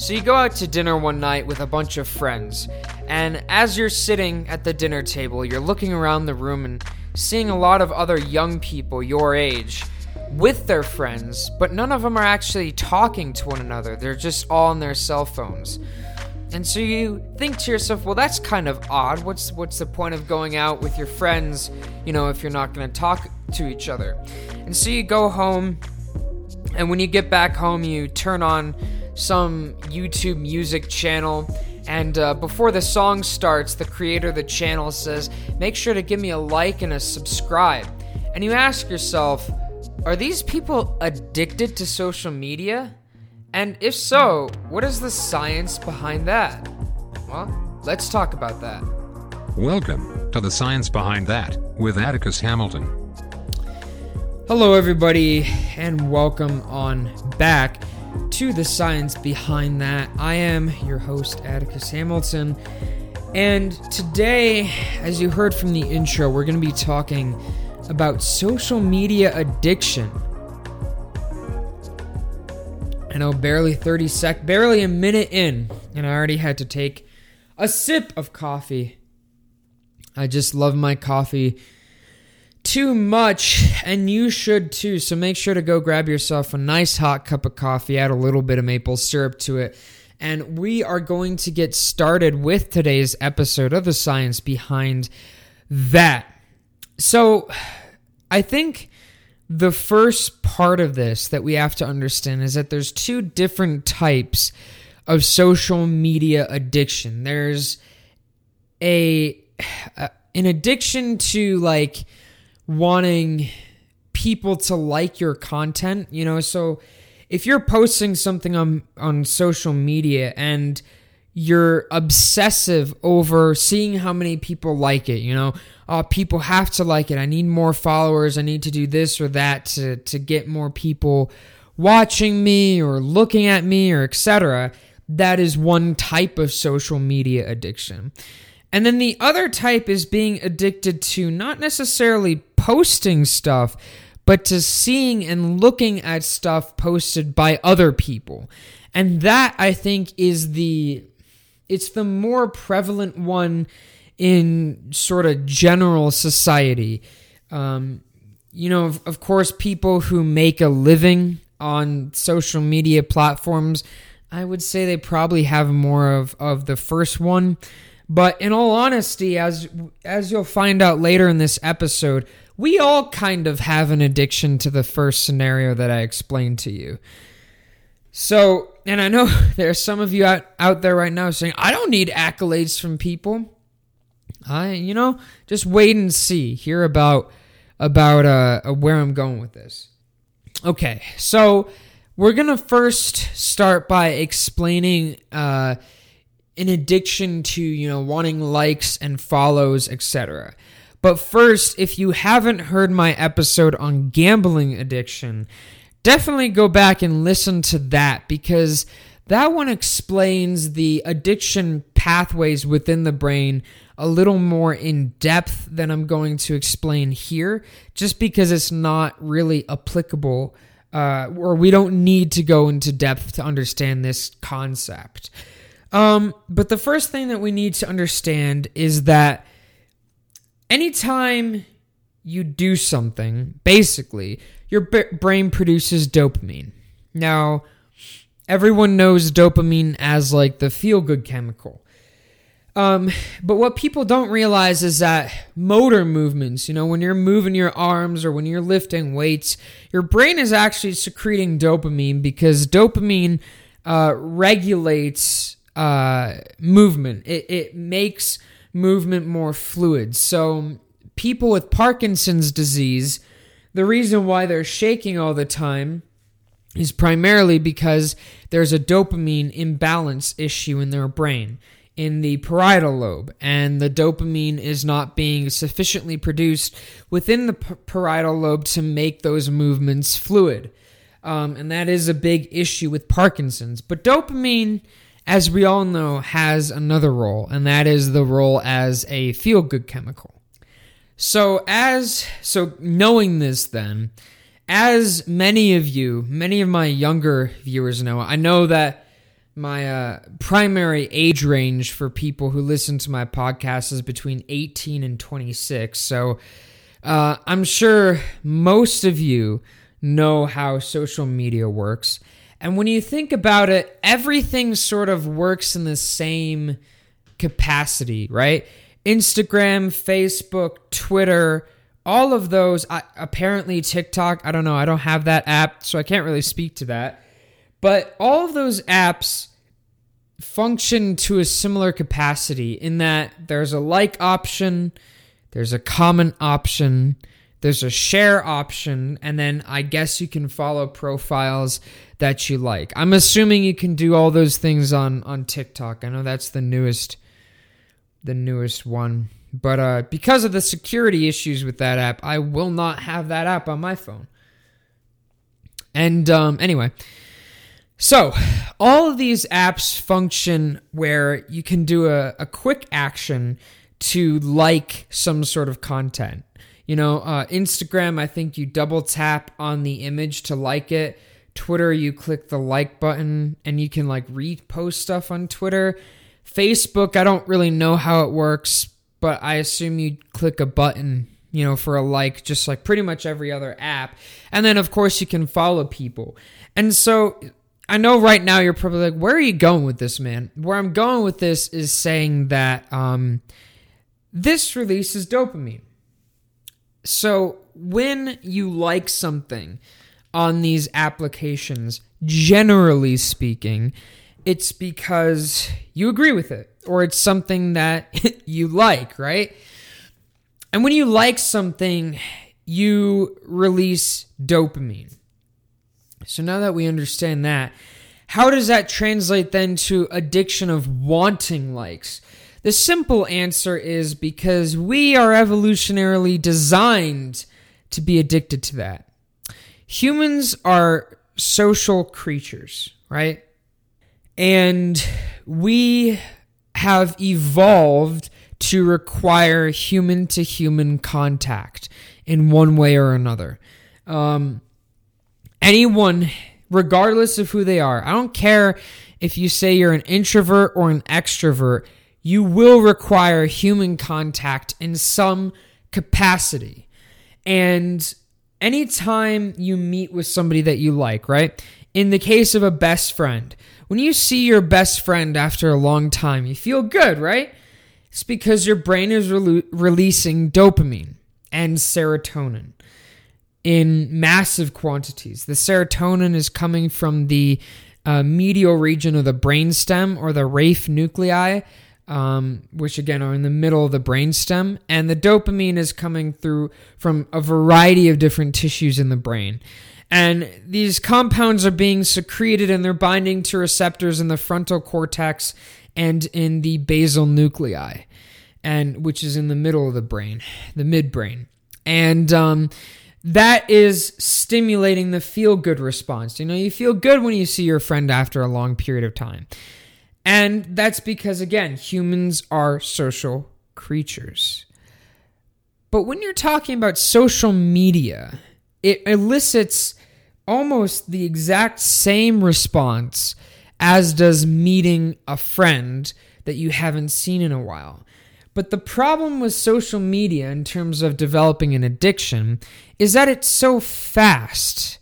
So you go out to dinner one night with a bunch of friends, and as you're sitting at the dinner table, you're looking around the room and seeing a lot of other young people your age with their friends, but none of them are actually talking to one another. They're just all on their cell phones. And so you think to yourself, well, that's kind of odd. What's what's the point of going out with your friends, you know, if you're not going to talk to each other? And so you go home, and when you get back home, you turn on some YouTube music channel. And uh, before the song starts, the creator of the channel says, Make sure to give me a like and a subscribe. And you ask yourself, Are these people addicted to social media? And if so, what is the science behind that? Well, let's talk about that. Welcome to the science behind that with Atticus Hamilton. Hello, everybody, and welcome on back to the science behind that. I am your host, Atticus Hamilton, and today, as you heard from the intro, we're going to be talking about social media addiction. I know, barely 30 sec, barely a minute in, and I already had to take a sip of coffee. I just love my coffee too much, and you should too. So make sure to go grab yourself a nice hot cup of coffee, add a little bit of maple syrup to it, and we are going to get started with today's episode of the science behind that. So I think the first part of this that we have to understand is that there's two different types of social media addiction. There's a, a an addiction to like wanting people to like your content, you know, so if you're posting something on on social media and you're obsessive over seeing how many people like it, you know, oh, people have to like it. I need more followers. I need to do this or that to to get more people watching me or looking at me or etc. That is one type of social media addiction. And then the other type is being addicted to not necessarily posting stuff, but to seeing and looking at stuff posted by other people. And that I think is the it's the more prevalent one in sort of general society. Um, you know, of, of course, people who make a living on social media platforms, I would say they probably have more of, of the first one. But in all honesty, as as you'll find out later in this episode, we all kind of have an addiction to the first scenario that I explained to you. So, and I know there are some of you out, out there right now saying, I don't need accolades from people. I, you know, just wait and see. Hear about about uh, uh, where I'm going with this. Okay, so we're gonna first start by explaining uh, an addiction to you know wanting likes and follows, etc. But first, if you haven't heard my episode on gambling addiction, definitely go back and listen to that because that one explains the addiction pathways within the brain a little more in depth than I'm going to explain here, just because it's not really applicable, uh, or we don't need to go into depth to understand this concept. Um, but the first thing that we need to understand is that anytime you do something, basically, your b- brain produces dopamine. Now, everyone knows dopamine as like the feel good chemical. Um, but what people don't realize is that motor movements, you know, when you're moving your arms or when you're lifting weights, your brain is actually secreting dopamine because dopamine uh, regulates uh, movement. It, it makes movement more fluid. So people with Parkinson's disease, the reason why they're shaking all the time is primarily because there's a dopamine imbalance issue in their brain in the parietal lobe, and the dopamine is not being sufficiently produced within the parietal lobe to make those movements fluid. Um, and that is a big issue with Parkinson's. But dopamine, as we all know, has another role, and that is the role as a feel good chemical. So, as so knowing this, then, as many of you, many of my younger viewers know, I know that my uh, primary age range for people who listen to my podcast is between 18 and 26. So uh, I'm sure most of you know how social media works. And when you think about it, everything sort of works in the same capacity, right? Instagram, Facebook, Twitter, all of those, I, apparently TikTok, I don't know, I don't have that app, so I can't really speak to that. But all of those apps function to a similar capacity in that there's a like option, there's a comment option, there's a share option, and then I guess you can follow profiles that you like. I'm assuming you can do all those things on on TikTok. I know that's the newest the newest one. But uh, because of the security issues with that app, I will not have that app on my phone. And um, anyway, so all of these apps function where you can do a, a quick action to like some sort of content. You know, uh, Instagram, I think you double tap on the image to like it. Twitter, you click the like button and you can like repost stuff on Twitter. Facebook, I don't really know how it works, but I assume you click a button, you know, for a like, just like pretty much every other app. And then, of course, you can follow people. And so I know right now you're probably like, where are you going with this, man? Where I'm going with this is saying that um, this releases dopamine. So when you like something on these applications, generally speaking, it's because you agree with it or it's something that you like, right? And when you like something, you release dopamine. So now that we understand that, how does that translate then to addiction of wanting likes? The simple answer is because we are evolutionarily designed to be addicted to that. Humans are social creatures, right? And we have evolved to require human to human contact in one way or another. Um, anyone, regardless of who they are, I don't care if you say you're an introvert or an extrovert, you will require human contact in some capacity. And anytime you meet with somebody that you like, right? In the case of a best friend, when you see your best friend after a long time, you feel good, right? It's because your brain is re- releasing dopamine and serotonin in massive quantities. The serotonin is coming from the uh, medial region of the brainstem or the raphe nuclei, um, which again are in the middle of the brainstem, and the dopamine is coming through from a variety of different tissues in the brain. And these compounds are being secreted and they're binding to receptors in the frontal cortex and in the basal nuclei, and which is in the middle of the brain, the midbrain. And um, that is stimulating the feel good response. You know, you feel good when you see your friend after a long period of time. And that's because, again, humans are social creatures. But when you're talking about social media, it elicits almost the exact same response as does meeting a friend that you haven't seen in a while. But the problem with social media in terms of developing an addiction is that it's so fast.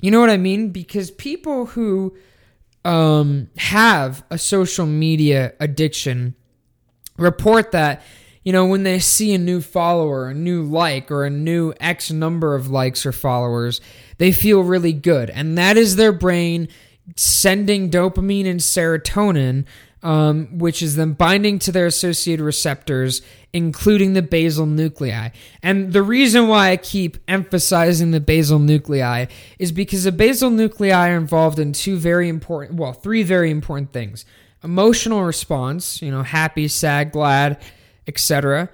You know what I mean? Because people who um, have a social media addiction report that you know, when they see a new follower, a new like, or a new X number of likes or followers, they feel really good. And that is their brain sending dopamine and serotonin, um, which is then binding to their associated receptors, including the basal nuclei. And the reason why I keep emphasizing the basal nuclei is because the basal nuclei are involved in two very important, well, three very important things emotional response, you know, happy, sad, glad etc.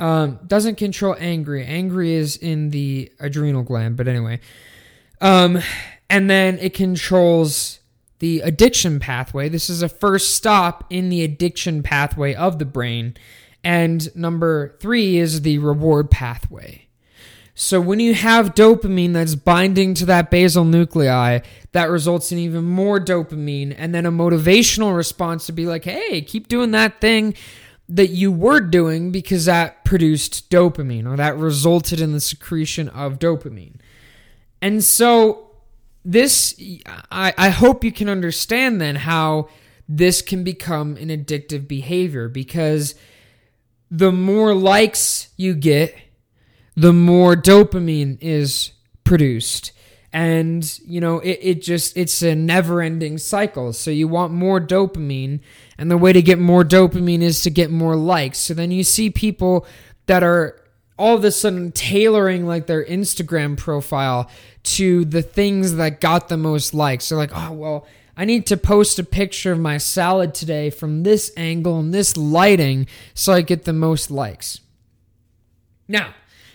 Um, doesn't control angry. Angry is in the adrenal gland, but anyway. Um, and then it controls the addiction pathway. This is a first stop in the addiction pathway of the brain. And number three is the reward pathway. So when you have dopamine that's binding to that basal nuclei, that results in even more dopamine and then a motivational response to be like, "Hey, keep doing that thing that you were doing because that produced dopamine or that resulted in the secretion of dopamine." And so this I, I hope you can understand then how this can become an addictive behavior because the more likes you get the more dopamine is produced. And you know it, it just it's a never ending cycle. So you want more dopamine and the way to get more dopamine is to get more likes. So then you see people that are all of a sudden tailoring like their instagram profile to the things that got the most likes they're like oh well i need to post a picture of my salad today from this angle and this lighting so i get the most likes now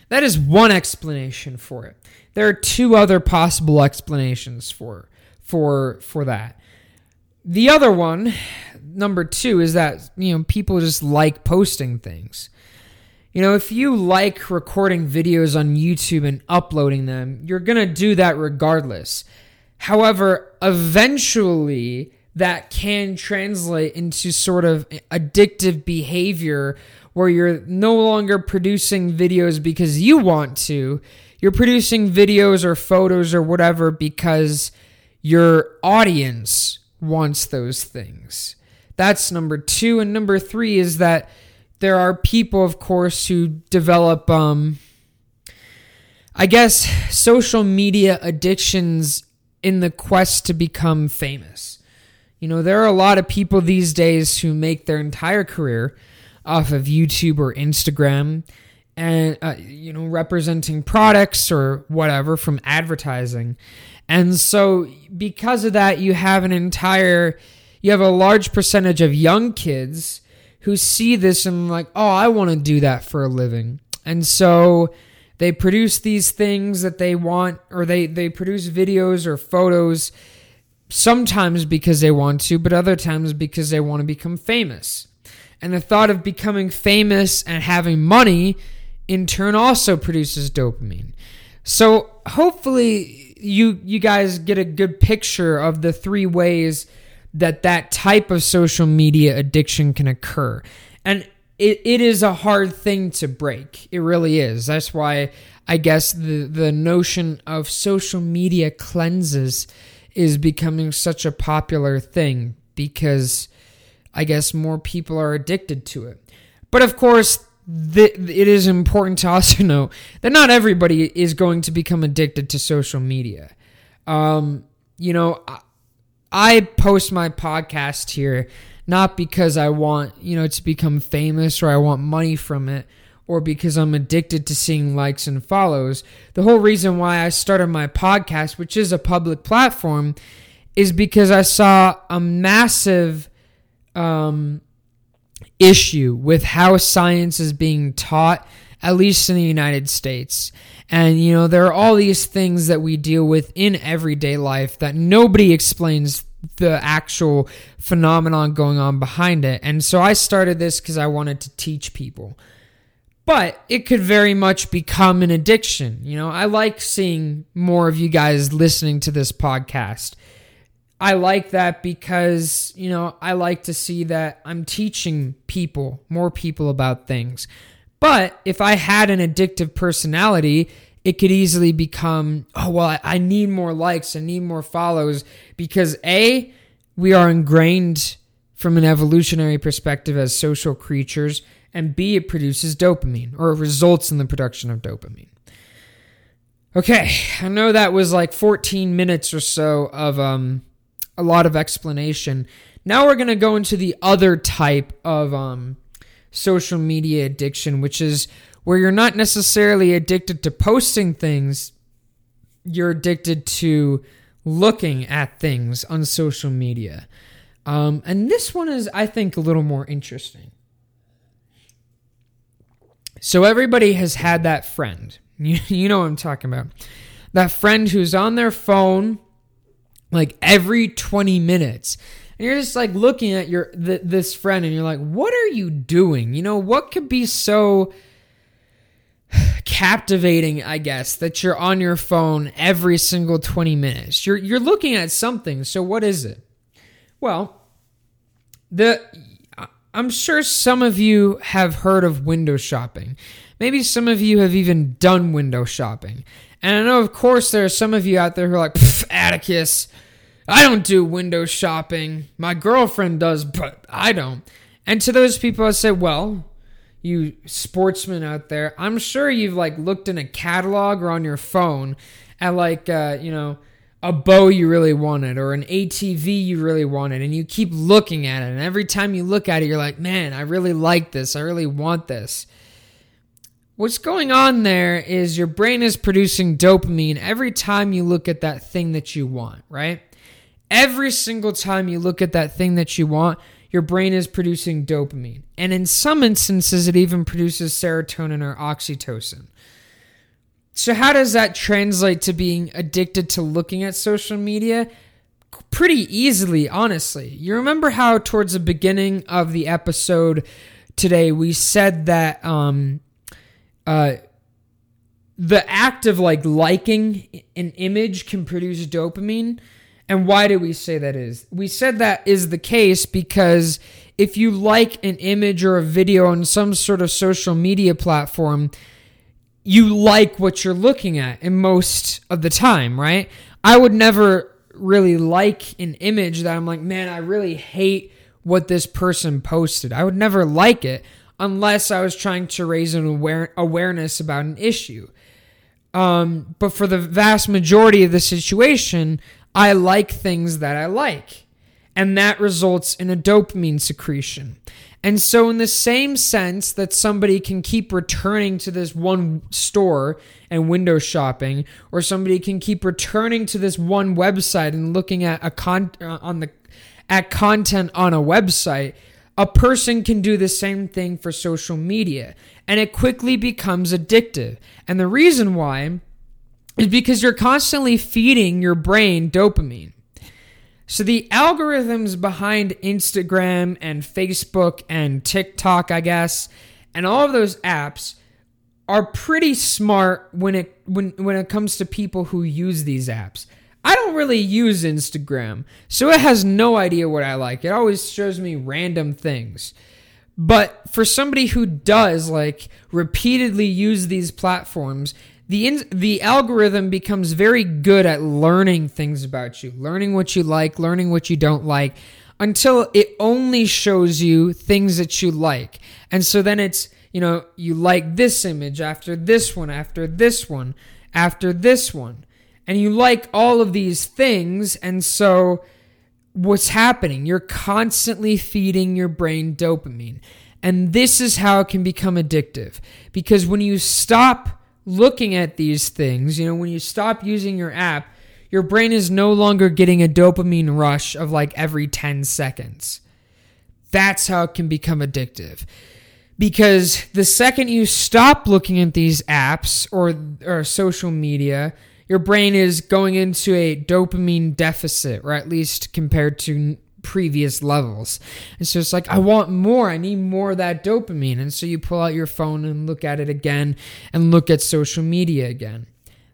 that is one explanation for it. There are two other possible explanations for for for that. The other one, number 2 is that, you know, people just like posting things. You know, if you like recording videos on YouTube and uploading them, you're going to do that regardless. However, eventually that can translate into sort of addictive behavior where you're no longer producing videos because you want to. You're producing videos or photos or whatever because your audience wants those things. That's number two. And number three is that there are people, of course, who develop, um, I guess, social media addictions in the quest to become famous. You know, there are a lot of people these days who make their entire career off of YouTube or Instagram and uh, you know representing products or whatever from advertising. And so because of that you have an entire you have a large percentage of young kids who see this and like, "Oh, I want to do that for a living." And so they produce these things that they want or they they produce videos or photos sometimes because they want to, but other times because they want to become famous. And the thought of becoming famous and having money in turn also produces dopamine. So hopefully you you guys get a good picture of the three ways that that type of social media addiction can occur. And it, it is a hard thing to break. It really is. That's why I guess the, the notion of social media cleanses is becoming such a popular thing because I guess more people are addicted to it. But of course, the, it is important to also know that not everybody is going to become addicted to social media. Um, you know, I, I post my podcast here not because I want, you know, to become famous or I want money from it or because I'm addicted to seeing likes and follows. The whole reason why I started my podcast, which is a public platform, is because I saw a massive um, issue with how science is being taught, at least in the United States. And, you know, there are all these things that we deal with in everyday life that nobody explains the actual phenomenon going on behind it. And so I started this because I wanted to teach people. But it could very much become an addiction. You know, I like seeing more of you guys listening to this podcast. I like that because, you know, I like to see that I'm teaching people, more people about things. But if I had an addictive personality, it could easily become, oh, well, I need more likes, I need more follows because A, we are ingrained from an evolutionary perspective as social creatures, and B, it produces dopamine or results in the production of dopamine. Okay, I know that was like 14 minutes or so of um a lot of explanation. Now we're going to go into the other type of um, social media addiction, which is where you're not necessarily addicted to posting things, you're addicted to looking at things on social media. Um, and this one is, I think, a little more interesting. So everybody has had that friend. You, you know what I'm talking about. That friend who's on their phone like every 20 minutes and you're just like looking at your th- this friend and you're like what are you doing you know what could be so captivating, I guess, that you're on your phone every single 20 minutes. You're you're looking at something. So what is it? Well, the I'm sure some of you have heard of window shopping. Maybe some of you have even done window shopping. And I know, of course, there are some of you out there who are like, Atticus, I don't do window shopping. My girlfriend does, but I don't. And to those people, I say, well, you sportsmen out there, I'm sure you've like looked in a catalog or on your phone at like, uh, you know, a bow you really wanted or an ATV you really wanted, and you keep looking at it. And every time you look at it, you're like, man, I really like this. I really want this. What's going on there is your brain is producing dopamine every time you look at that thing that you want, right? Every single time you look at that thing that you want, your brain is producing dopamine. And in some instances, it even produces serotonin or oxytocin. So, how does that translate to being addicted to looking at social media? Pretty easily, honestly. You remember how, towards the beginning of the episode today, we said that um, uh, the act of like liking an image can produce dopamine. And why do we say that is? We said that is the case because if you like an image or a video on some sort of social media platform, you like what you're looking at in most of the time, right? I would never really like an image that I'm like, man, I really hate what this person posted. I would never like it unless I was trying to raise an aware- awareness about an issue. Um, but for the vast majority of the situation, I like things that I like. And that results in a dopamine secretion. And so, in the same sense that somebody can keep returning to this one store and window shopping, or somebody can keep returning to this one website and looking at a con- uh, on the at content on a website, a person can do the same thing for social media, and it quickly becomes addictive. And the reason why is because you're constantly feeding your brain dopamine. So the algorithms behind Instagram and Facebook and TikTok, I guess, and all of those apps are pretty smart when it when when it comes to people who use these apps. I don't really use Instagram, so it has no idea what I like. It always shows me random things. But for somebody who does like repeatedly use these platforms, the in, the algorithm becomes very good at learning things about you, learning what you like, learning what you don't like until it only shows you things that you like. And so then it's, you know, you like this image after this one, after this one, after this one and you like all of these things. And so, what's happening? You're constantly feeding your brain dopamine. And this is how it can become addictive. Because when you stop looking at these things, you know, when you stop using your app, your brain is no longer getting a dopamine rush of like every 10 seconds. That's how it can become addictive. Because the second you stop looking at these apps or, or social media, your brain is going into a dopamine deficit, or at least compared to previous levels. And so it's like, I want more. I need more of that dopamine. And so you pull out your phone and look at it again and look at social media again.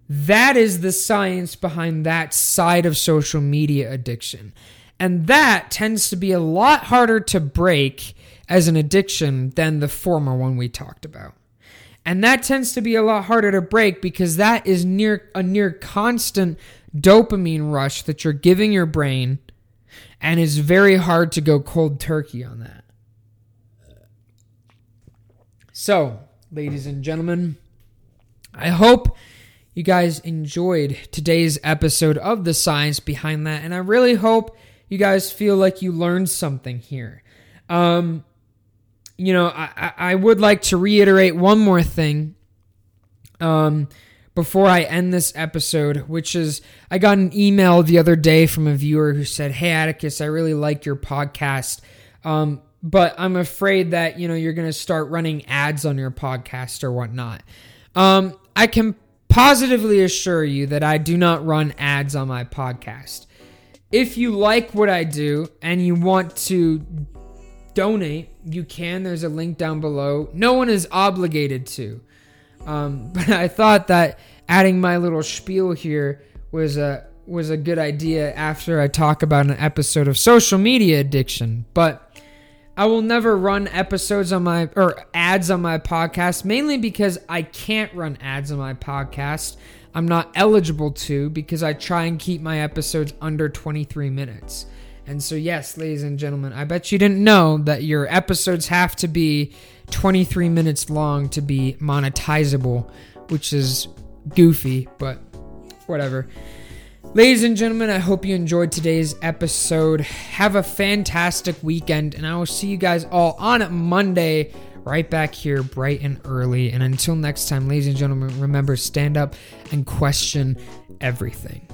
That is the science behind that side of social media addiction. And that tends to be a lot harder to break as an addiction than the former one we talked about. And that tends to be a lot harder to break because that is near a near constant dopamine rush that you're giving your brain and it's very hard to go cold turkey on that. So, ladies and gentlemen, I hope you guys enjoyed today's episode of the science behind that and I really hope you guys feel like you learned something here. Um, you know, I, I would like to reiterate one more thing um, before I end this episode, which is I got an email the other day from a viewer who said, Hey, Atticus, I really like your podcast. Um, but I'm afraid that, you know, you're going to start running ads on your podcast or whatnot. Um, I can positively assure you that I do not run ads on my podcast. If you like what I do and you want to donate, you can. There's a link down below. No one is obligated to. Um, but I thought that adding my little spiel here was a was a good idea after I talk about an episode of social media addiction. But I will never run episodes on my or ads on my podcast mainly because I can't run ads on my podcast. I'm not eligible to because I try and keep my episodes under 23 minutes. And so, yes, ladies and gentlemen, I bet you didn't know that your episodes have to be 23 minutes long to be monetizable, which is goofy, but whatever. Ladies and gentlemen, I hope you enjoyed today's episode. Have a fantastic weekend, and I will see you guys all on Monday, right back here, bright and early. And until next time, ladies and gentlemen, remember stand up and question everything.